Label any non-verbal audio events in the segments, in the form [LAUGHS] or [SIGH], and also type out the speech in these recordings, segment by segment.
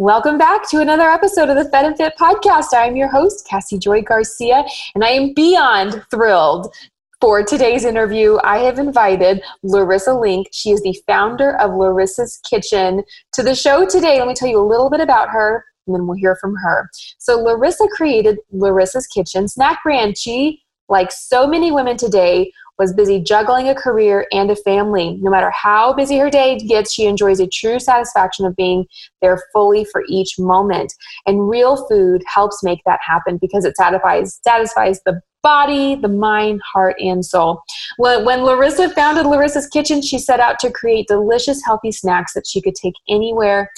Welcome back to another episode of the Fed and Fit podcast. I'm your host, Cassie Joy Garcia, and I am beyond thrilled for today's interview, I have invited Lorissa Link. She is the founder of Lorissa's Kitchen to the show today. Let me tell you a little bit about her, and then we'll hear from her. So, Lorissa created Lorissa's Kitchen snack brand. She, like so many women today, was busy juggling a career and a family. No matter how busy her day gets, she enjoys a true satisfaction of being there fully for each moment. And real food helps make that happen because it satisfies satisfies the body, the mind, heart, and soul. When, when Lorissa founded Lorissa's Kitchen, she set out to create delicious, healthy snacks that she could take anywhere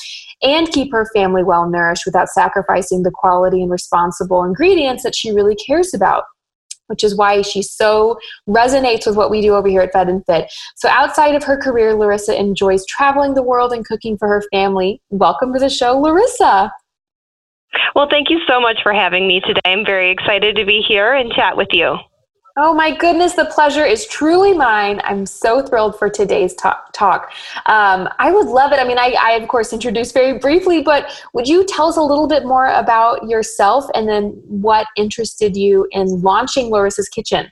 and keep her family well nourished without sacrificing the quality and responsible ingredients that she really cares about which is why she so resonates with what we do over here at Fed and Fit. So, outside of her career, Lorissa enjoys traveling the world and cooking for her family. Welcome to the show, Lorissa. Well, thank you so much for having me today. I'm very excited to be here and chat with you. Oh my goodness, the pleasure is truly mine. I'm so thrilled for today's talk. Um, I would love it. I mean, I, I, of course introduced very briefly, but would you tell us a little bit more about yourself and then what interested you in launching Lorissa's Kitchen?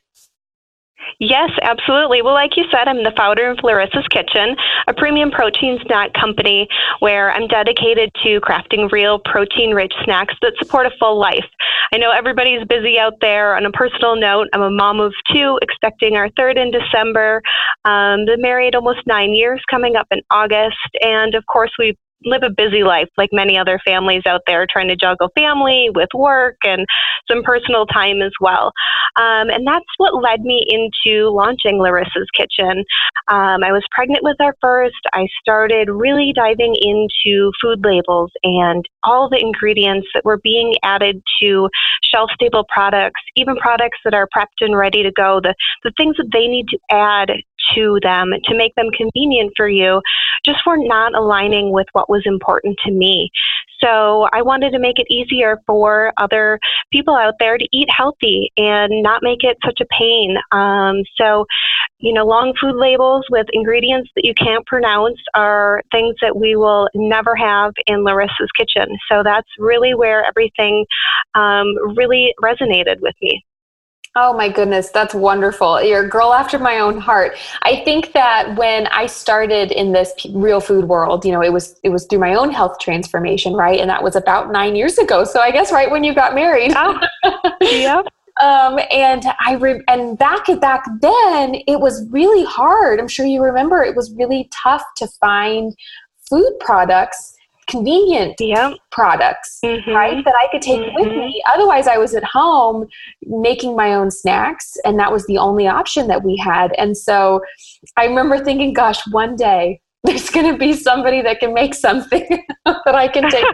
Yes, absolutely. Well, like you said, I'm the founder of Lorissa's Kitchen, a premium protein snack company where I'm dedicated to crafting real protein rich snacks that support a full life. I know everybody's busy out there. On a personal note, I'm a mom of two, expecting our third in December. Um, been married almost nine years, coming up in August. And of course, we live a busy life like many other families out there trying to juggle family with work and some personal time as well. Um, and that's what led me into launching lorissa's kitchen. Um, i was pregnant with our first. I started really diving into food labels and all the ingredients that were being added to shelf stable products even products that are prepped and ready to go the, the things that they need to add to them to make them convenient for you just were not aligning with what was important to me. So I wanted to make it easier for other people out there to eat healthy and not make it such a pain. Um, so, you know, long food labels with ingredients that you can't pronounce are things that we will never have in Lorissa's kitchen. So that's really where everything um, really resonated with me. Oh my goodness, that's wonderful. You're a girl after my own heart. I think that when I started in this real food world, you know, it was it was through my own health transformation, right? And that was about 9 years ago. So I guess right when you got married. Oh. yep. [LAUGHS] Um, and I re- and back back then, it was really hard. I'm sure you remember. It was really tough to find food products convenient yeah. products, mm-hmm. right? That I could take mm-hmm. with me. Otherwise, I was at home making my own snacks, and that was the only option that we had. And so I remember thinking, gosh, one day [LAUGHS] there's going to be somebody that can make something [LAUGHS] that I can take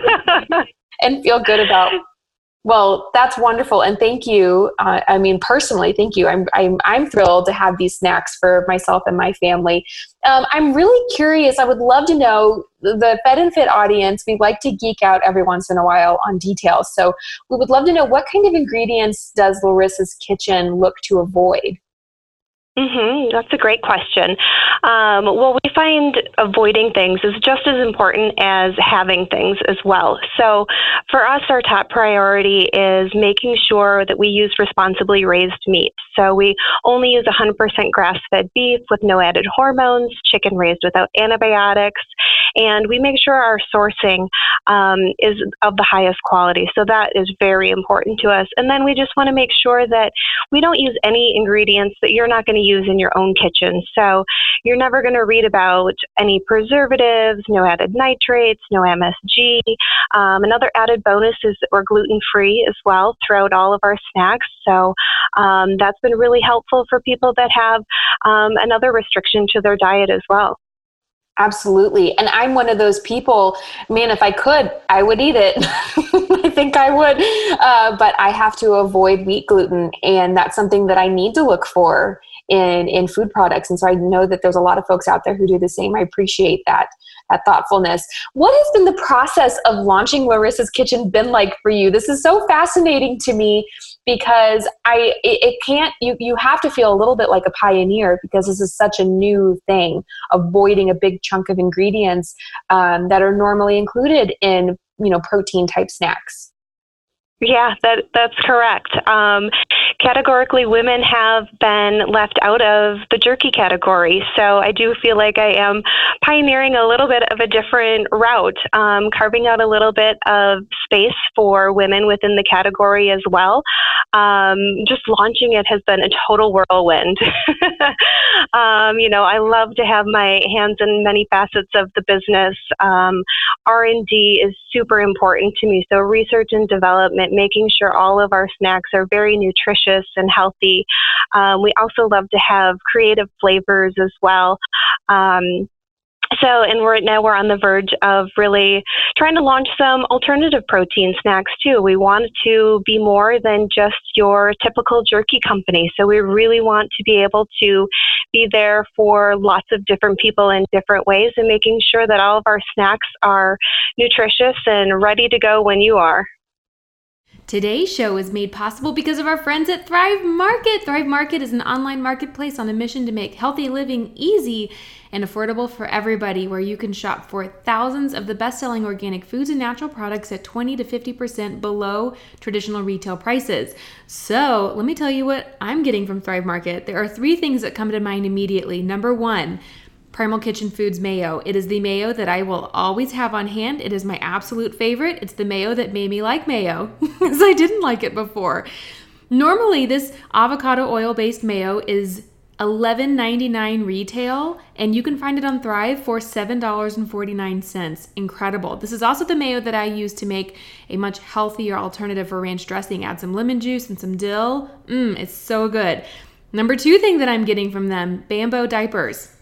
[LAUGHS] and feel good about well, that's wonderful, and thank you. Uh, I mean, personally, thank you. I'm, I'm I'm thrilled to have these snacks for myself and my family. Um, I'm really curious. I would love to know the Fed and Fit audience. We like to geek out every once in a while on details, so we would love to know what kind of ingredients does Lorissa's Kitchen look to avoid. Mm-hmm. That's a great question. Um, well, we find avoiding things is just as important as having things as well. So, for us, our top priority is making sure that we use responsibly raised meat. So, we only use 100% grass fed beef with no added hormones, chicken raised without antibiotics, and we make sure our sourcing um, is of the highest quality. So, that is very important to us. And then we just want to make sure that we don't use any ingredients that you're not going to use in your own kitchen. So you're never going to read about any preservatives, no added nitrates, no MSG. Um, another added bonus is that we're gluten free as well throughout all of our snacks. So um, that's been really helpful for people that have um, another restriction to their diet as well. Absolutely. And I'm one of those people, man, if I could, I would eat it. [LAUGHS] I think I would. Uh, but I have to avoid wheat gluten. And that's something that I need to look for in in food products and so i know that there's a lot of folks out there who do the same i appreciate that that thoughtfulness what has been the process of launching lorissa's kitchen been like for you this is so fascinating to me because i it, it can't you you have to feel a little bit like a pioneer because this is such a new thing avoiding a big chunk of ingredients um, that are normally included in you know protein type snacks. Yeah, that that's correct. Um, categorically, women have been left out of the jerky category. So I do feel like I am pioneering a little bit of a different route, um, carving out a little bit of space for women within the category as well. Um, just launching it has been a total whirlwind. [LAUGHS] um, you know, I love to have my hands in many facets of the business. Um, R&D is super important to me. So research and development, making sure all of our snacks are very nutritious and healthy. Um, we also love to have creative flavors as well. Um, so, and we're now we're on the verge of really trying to launch some alternative protein snacks too. We want to be more than just your typical jerky company. So, we really want to be able to be there for lots of different people in different ways and making sure that all of our snacks are nutritious and ready to go when you are. Today's show is made possible because of our friends at Thrive Market. Thrive Market is an online marketplace on a mission to make healthy living easy and affordable for everybody, where you can shop for thousands of the best selling organic foods and natural products at 20 to 50% below traditional retail prices. So, let me tell you what I'm getting from Thrive Market. There are three things that come to mind immediately. Number one, Primal Kitchen Foods mayo. It is the mayo that I will always have on hand. It is my absolute favorite. It's the mayo that made me like mayo [LAUGHS] because I didn't like it before. Normally, this avocado oil based mayo is $11.99 retail, and you can find it on Thrive for $7.49. Incredible. This is also the mayo that I use to make a much healthier alternative for ranch dressing. Add some lemon juice and some dill. Mmm, it's so good. Number two thing that I'm getting from them Bambo diapers.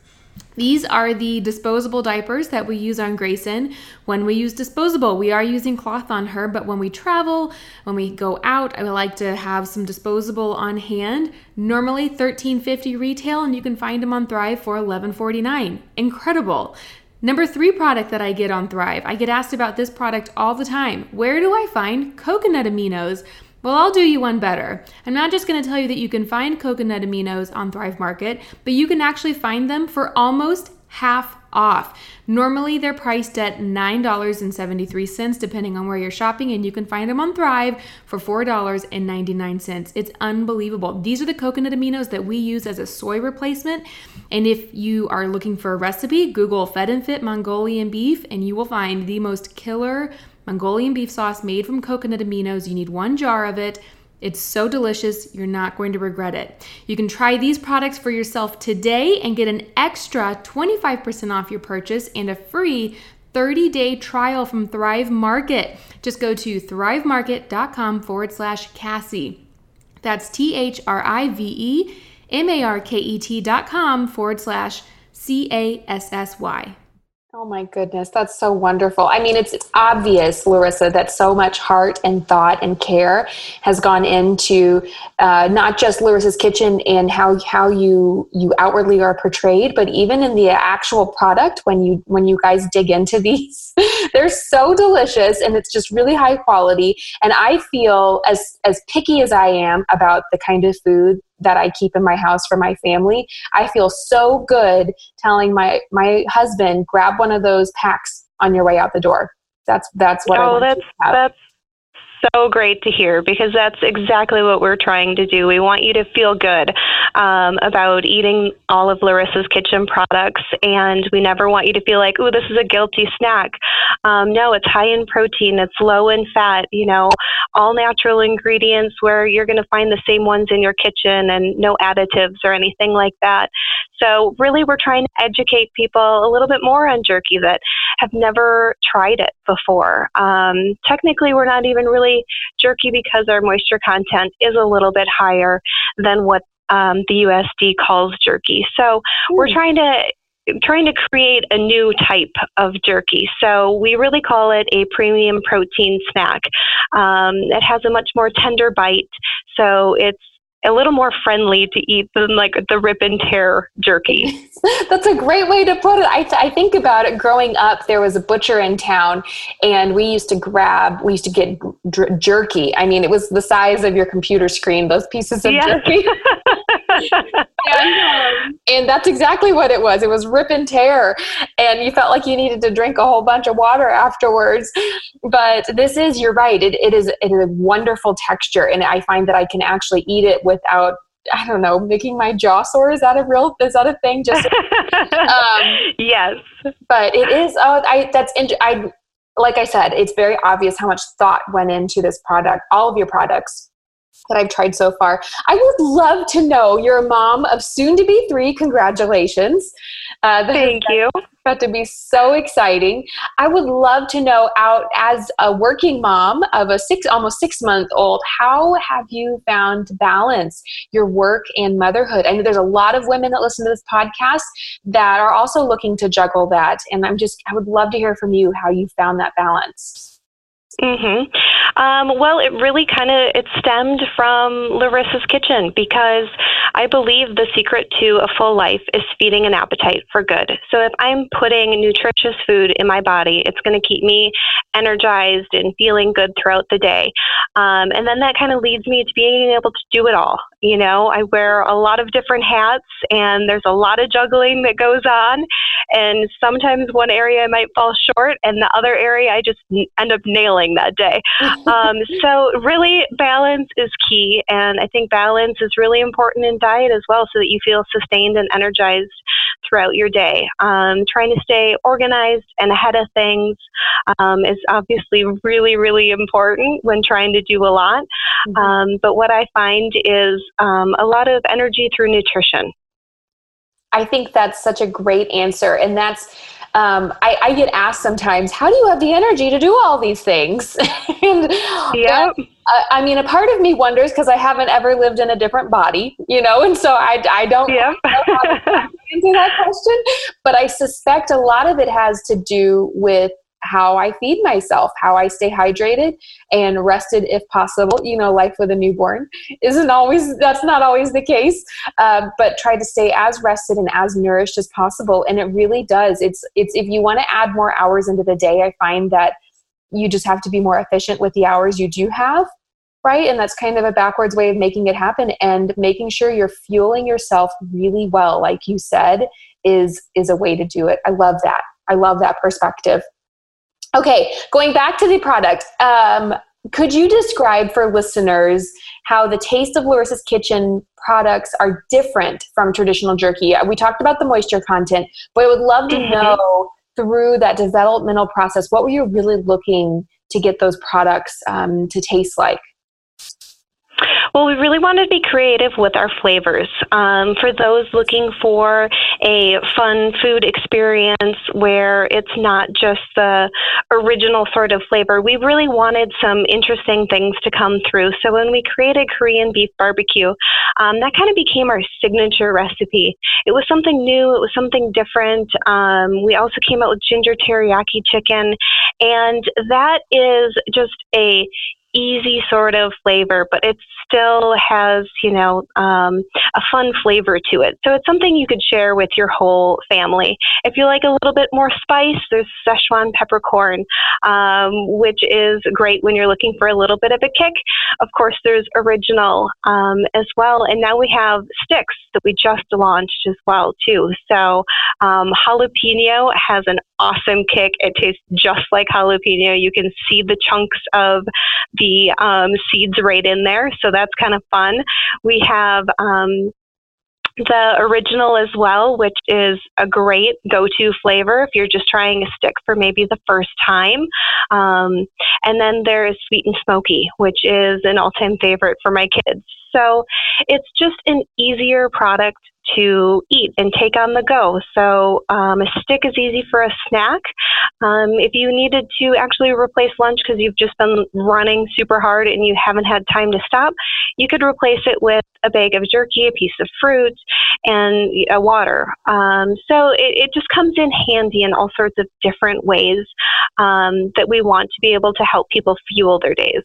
These are the disposable diapers that we use on Grayson. When we use disposable, we are using cloth on her, but when we travel, when we go out, I would like to have some disposable on hand. Normally $13.50 retail, and you can find them on Thrive for $11.49. Incredible. Number three product that I get on Thrive. I get asked about this product all the time. Where do I find coconut aminos? Well, I'll do you one better. I'm not just going to tell you that you can find coconut aminos on Thrive Market, but you can actually find them for almost half off. Normally, they're priced at $9.73, depending on where you're shopping, and you can find them on Thrive for $4.99. It's unbelievable. These are the coconut aminos that we use as a soy replacement. And if you are looking for a recipe, Google Fed and Fit Mongolian beef, and you will find the most killer Mongolian beef sauce made from coconut aminos. You need one jar of it. It's so delicious, you're not going to regret it. You can try these products for yourself today and get an extra 25% off your purchase and a free 30 day trial from Thrive Market. Just go to thrivemarket.com forward slash Cassie. That's T H R I V E M A R K E T dot com forward slash C A S S Y. Oh my goodness, that's so wonderful. I mean, it's obvious, Lorissa, that so much heart and thought and care has gone into uh, not just Lorissa's kitchen and how how you you outwardly are portrayed, but even in the actual product. When you when you guys dig into [LAUGHS] these, they're so delicious and it's just really high quality. And I feel as as picky as I am about the kind of food that I keep in my house for my family. I feel so good telling my my husband grab one of those packs on your way out the door. That's that's what oh, I that's that's so great to hear because that's exactly what we're trying to do. We want you to feel good um, about eating all of Lorissa's kitchen products, and we never want you to feel like, oh, this is a guilty snack. Um, no, it's high in protein, it's low in fat, you know, all natural ingredients where you're going to find the same ones in your kitchen and no additives or anything like that. So, really, we're trying to educate people a little bit more on jerky that have never tried it before. Um, technically, we're not even really jerky because our moisture content is a little bit higher than what um, the USDA calls jerky. So, we're hmm. trying to trying to create a new type of jerky. So we really call it a premium protein snack. Um, it has a much more tender bite. So it's a little more friendly to eat than like the rip and tear jerky. [LAUGHS] That's a great way to put it. I, th- I think about it growing up, there was a butcher in town and we used to grab, we used to get jerky. I mean, it was the size of your computer screen, those pieces of jerky. [LAUGHS] and, um, and, that's exactly what it was. It was rip and tear, and you felt like you needed to drink a whole bunch of water afterwards. But this is, you're right. It, it is it is a wonderful texture, and I find that I can actually eat it without I don't know, making my jaw sore. Is that a real? Is that a thing? Just [LAUGHS] um, yes, but it is. Oh, I that's. I like I said, it's very obvious how much thought went into this product. All of your products that I've tried so far. I would love to know you're a mom of soon to be three. Congratulations. Uh, Thank you. About to be so exciting. I would love to know out as a working mom of a six, almost six month old, how have you found balance your work and motherhood? I know there's a lot of women that listen to this podcast that are also looking to juggle that. And I'm just, I would love to hear from you how you found that balance. Mm-hmm. Um, well, it really kind of it stemmed from Lorissa's kitchen because I believe the secret to a full life is feeding an appetite for good. So if I'm putting nutritious food in my body, it's going to keep me energized and feeling good throughout the day. Um, and then that kind of leads me to being able to do it all. You know, I wear a lot of different hats, and there's a lot of juggling that goes on. And sometimes one area I might fall short, and the other area I just end up nailing that day. [LAUGHS] um, so, really, balance is key. And I think balance is really important in diet as well so that you feel sustained and energized throughout your day. Um, trying to stay organized and ahead of things um, is obviously really, really important when trying to do a lot. Mm-hmm. Um, but what I find is um, a lot of energy through nutrition. I think that's such a great answer. And that's, um, I, I, get asked sometimes, how do you have the energy to do all these things? [LAUGHS] and, yeah. Uh, I mean, a part of me wonders because I haven't ever lived in a different body, you know, and so I, I don't yeah. know how to [LAUGHS] answer that question. But I suspect a lot of it has to do with how I feed myself, how I stay hydrated and rested if possible. You know, life with a newborn isn't always, that's not always the case, uh, but try to stay as rested and as nourished as possible. And it really does. It's, it's, if you want to add more hours into the day, I find that you just have to be more efficient with the hours you do have. Right. And that's kind of a backwards way of making it happen and making sure you're fueling yourself really well, like you said, is is a way to do it. I love that. I love that perspective. Okay, going back to the product, um, could you describe for listeners how the taste of Lorissa's Kitchen products are different from traditional jerky? We talked about the moisture content, but I would love to mm-hmm. know through that developmental process, what were you really looking to get those products um, to taste like? Well, we really wanted to be creative with our flavors. Um, for those looking for a fun food experience where it's not just the original sort of flavor, we really wanted some interesting things to come through. So when we created Korean beef barbecue, um, that kind of became our signature recipe. It was something new, it was something different. Um, we also came out with ginger teriyaki chicken, and that is just a easy sort of flavor, but it still has, you know, um, a fun flavor to it. So it's something you could share with your whole family. If you like a little bit more spice, there's Szechuan peppercorn, um, which is great when you're looking for a little bit of a kick. Of course, there's original um, as well, and now we have sticks that we just launched as well too. So um, jalapeno has an awesome kick. It tastes just like jalapeno. You can see the chunks of the um, seeds right in there, so that's kind of fun. We have um, the original as well, which is a great go to flavor if you're just trying a stick for maybe the first time. Um, and then there's sweet and smoky, which is an all time favorite for my kids. So it's just an easier product to eat and take on the go. So um, a stick is easy for a snack. Um, if you needed to actually replace lunch because you've just been running super hard and you haven't had time to stop, you could replace it with a bag of jerky, a piece of fruit, and a water. Um, so it, it, just comes in handy in all sorts of different ways um, that we want to be able to help people fuel their days.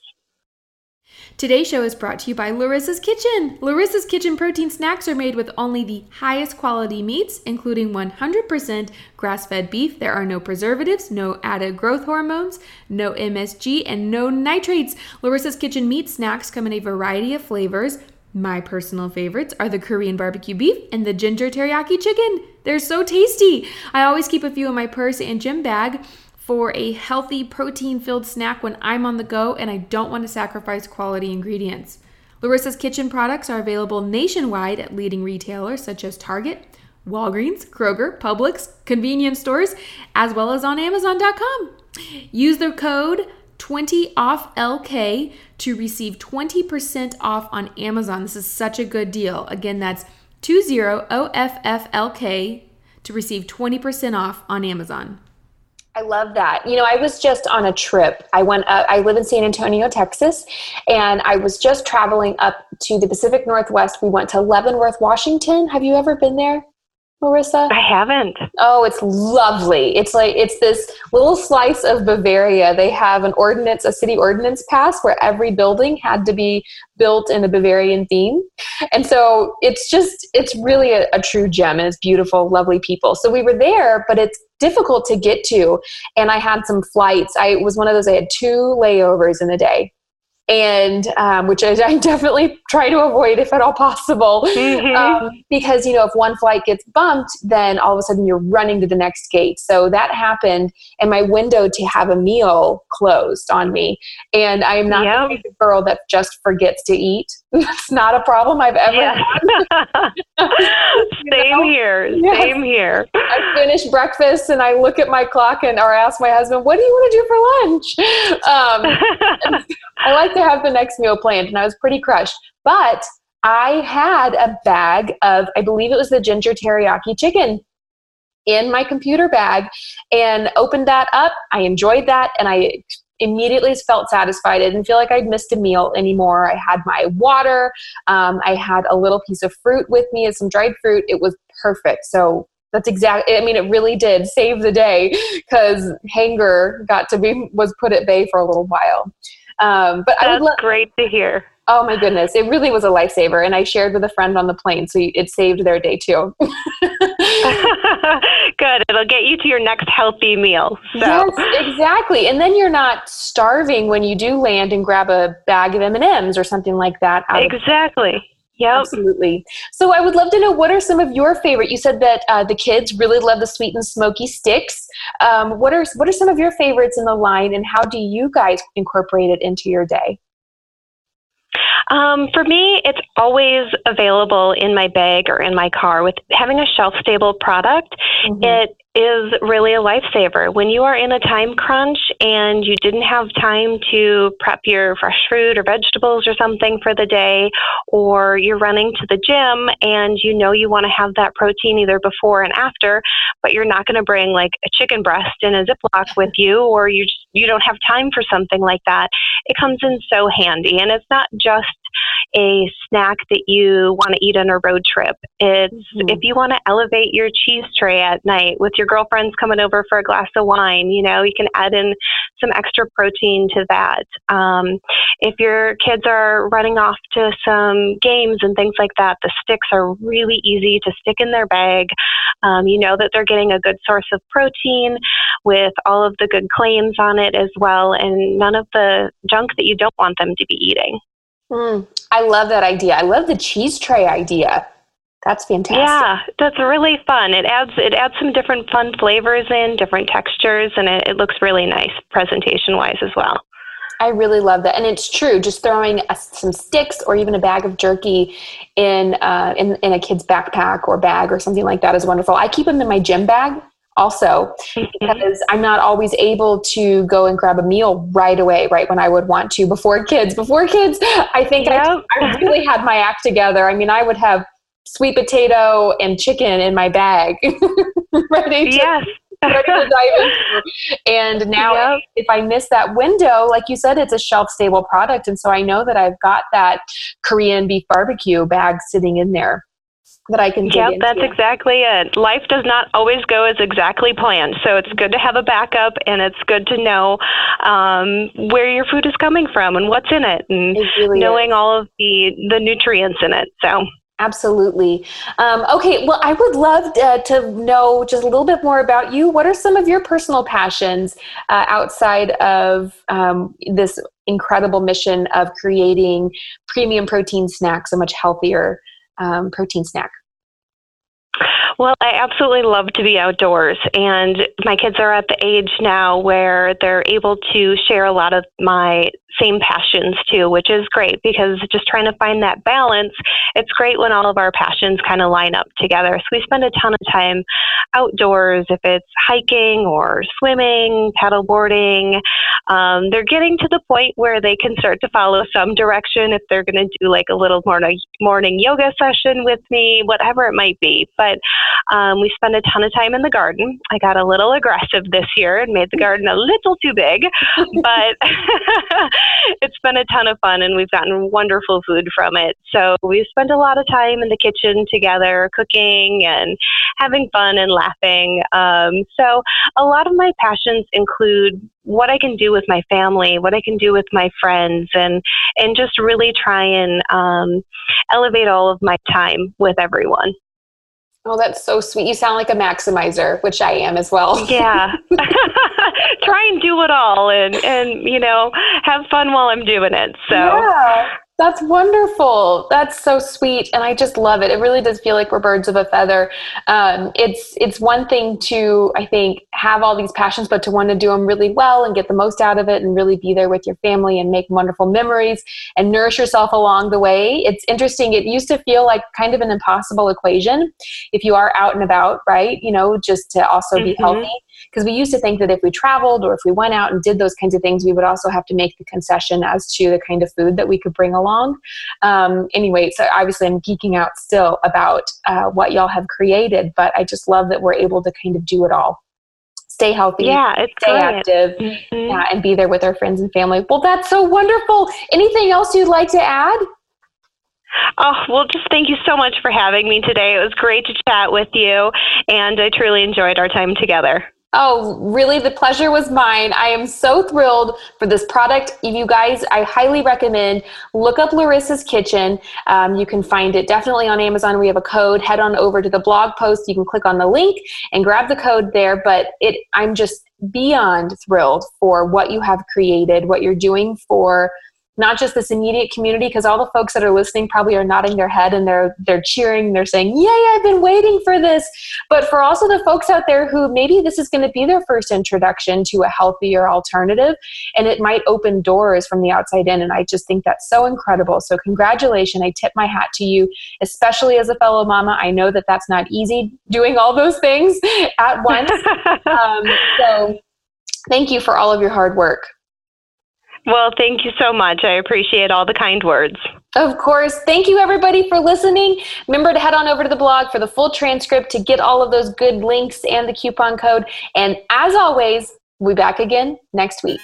Today's show is brought to you by Lorissa's Kitchen. Lorissa's Kitchen protein snacks are made with only the highest quality meats, including 100% grass fed beef. There are no preservatives, no added growth hormones, no MSG, and no nitrates. Lorissa's Kitchen meat snacks come in a variety of flavors My personal favorites are the Korean barbecue beef and the ginger teriyaki chicken. They're so tasty. I always keep a few in my purse and gym bag for a healthy, protein filled snack when I'm on the go and I don't want to sacrifice quality ingredients. Lorissa's Kitchen products are available nationwide at leading retailers such as Target, Walgreens, Kroger, Publix, convenience stores, as well as on Amazon.com. Use the code 20OFFLK to receive 20% off on Amazon. This is such a good deal. Again, that's 20OFFLK to receive 20% off on Amazon. I love that. You know, I was just on a trip. I went up, I live in San Antonio, Texas, and I was just traveling up to the Pacific Northwest. We went to Leavenworth, Washington. Have you ever been there? Marissa? I haven't. Oh, it's lovely. It's like it's this little slice of Bavaria. They have an ordinance, a city ordinance pass where every building had to be built in a Bavarian theme. And so it's just it's really a, a true gem and it's beautiful, lovely people. So we were there, but it's difficult to get to. And I had some flights. I was one of those I had two layovers in a day and um, which I, [LAUGHS] I, definitely try to avoid if at all possible mm-hmm. um, because you know if one flight gets bumped then all of a sudden you're running to the next gate so that happened and my window to have a meal closed on me and i am not yep. the girl that just forgets to eat [LAUGHS] that's not a problem i've ever yeah. [LAUGHS] had same know? here yes. same here i finish breakfast and i look at my clock and or ask my husband what do you want to do for lunch [LAUGHS] um, I like to have the next meal planned, and I was pretty crushed. But I had a bag of, I believe it was the ginger teriyaki chicken in my computer bag and opened that up. I enjoyed that and I immediately felt satisfied. I didn't feel like I'd missed a meal anymore. I had my water. Um, I had a little piece of fruit with me and some dried fruit. It was perfect. So that's exactly i mean it really did save the day because hanger [LAUGHS] got to be was put at bay for a little while um, but That's I would lo- great to hear. Oh my goodness, it really was a lifesaver, and I shared with a friend on the plane, so it saved their day too. [LAUGHS] Good, it'll get you to your next healthy meal. So. Yes, exactly, and then you're not starving when you do land and grab a bag of M and M's or something like that. exactly. Yep. Absolutely. So I would love to know what are some of your favorite. You said that uh, the kids really love the sweet and smoky sticks. Um, what are what are some of your favorites in the line, and how do you guys incorporate it into your day? Um, for me, it's always available in my bag or in my car. With having a shelf stable product, mm-hmm. it is really a lifesaver. When you are in a time crunch and you didn't have time to prep your fresh fruit or vegetables or something for the day, or you're running to the gym and you know you want to have that protein either before and after, but you're not going to bring like a chicken breast in a Ziploc with you, or you just, you don't have time for something like that, it comes in so handy. And it's not just a snack that you want to eat on a road trip. It's mm-hmm. if you want to elevate your cheese tray at night with your girlfriends coming over for a glass of wine, you know, you can add in some extra protein to that. Um, if your kids are running off to some games and things like that, the sticks are really easy to stick in their bag. Um, you know that they're getting a good source of protein with all of the good claims on it as well, and none of the junk that you don't want them to be eating. Mm, I love that idea. I love the cheese tray idea. That's fantastic. Yeah, that's really fun. It adds it adds some different fun flavors in, different textures, and it, it looks really nice presentation wise as well. I really love that, and it's true. Just throwing a, some sticks or even a bag of jerky in, uh, in in a kid's backpack or bag or something like that is wonderful. I keep them in my gym bag also mm-hmm. because I'm not always able to go and grab a meal right away, right when I would want to before kids. Before kids, I think yep. I, I really had my act together. I mean, I would have sweet potato and chicken in my bag, [LAUGHS] ready to, yes. ready to dive into. And now, yep. if I miss that window, like you said, it's a shelf stable product, and so I know that I've got that Korean beef barbecue bag sitting in there that I can Yep, that's exactly it. Life does not always go as exactly planned, so it's good to have a backup, and it's good to know um, where your food is coming from and what's in it, and it really knowing is. all of the the nutrients in it. So. Absolutely. Um, okay, well, I would love uh, to know just a little bit more about you. What are some of your personal passions uh, outside of um, this incredible mission of creating premium protein snacks, a much healthier um, protein snack? Well, I absolutely love to be outdoors, and my kids are at the age now where they're able to share a lot of my same passions too, which is great because just trying to find that balance, it's great when all of our passions kind of line up together. So we spend a ton of time outdoors, if it's hiking or swimming, paddleboarding. Um, they're getting to the point where they can start to follow some direction if they're going to do like a little morning, morning yoga session with me, whatever it might be. But um, we spend a ton of time in the garden. I got a little aggressive this year and made the garden a little too big, but [LAUGHS] [LAUGHS] it's been a ton of fun and we've gotten wonderful food from it. So we spend a lot of time in the kitchen together, cooking and having fun and laughing. Um, so a lot of my passions include what I can do with my family, what I can do with my friends, and and just really try and um, elevate all of my time with everyone. Oh, that's so sweet. You sound like a maximizer, which I am as well. [LAUGHS] Yeah. [LAUGHS] Try and do it all and and you know, have fun while I'm doing it. So yeah. That's wonderful. That's so sweet, and I just love it. It really does feel like we're birds of a feather. Um, it's it's one thing to I think have all these passions, but to want to do them really well and get the most out of it, and really be there with your family and make wonderful memories and nourish yourself along the way. It's interesting. It used to feel like kind of an impossible equation if you are out and about, right? You know, just to also mm-hmm. be healthy because we used to think that if we traveled or if we went out and did those kinds of things, we would also have to make the concession as to the kind of food that we could bring along. Um, anyway, so obviously I'm geeking out still about uh, what y'all have created, but I just love that we're able to kind of do it all stay healthy, yeah, stay great. active, mm-hmm. yeah, and be there with our friends and family. Well, that's so wonderful. Anything else you'd like to add? Oh, well, just thank you so much for having me today. It was great to chat with you, and I truly enjoyed our time together. Oh, really? The pleasure was mine. I am so thrilled for this product. If you guys, I highly recommend look up Lorissa's Kitchen. Um, you can find it definitely on Amazon. We have a code. Head on over to the blog post. You can click on the link and grab the code there. But it, I'm just beyond thrilled for what you have created, what you're doing for not just this immediate community because all the folks that are listening probably are nodding their head and they're they're cheering they're saying yay i've been waiting for this. But for also the folks out there who maybe this is going to be their first introduction to a healthier alternative and it might open doors from the outside in and i just think that's so incredible. So congratulations i tip my hat to you especially as a fellow mama. I know that that's not easy doing all those things [LAUGHS] at once. [LAUGHS] Um, so thank you for all of your hard work well, thank you so much. I appreciate all the kind words. Of course. Thank you, everybody, for listening. Remember to head on over to the blog for the full transcript to get all of those good links and the coupon code. And as always, we'll be back again next week.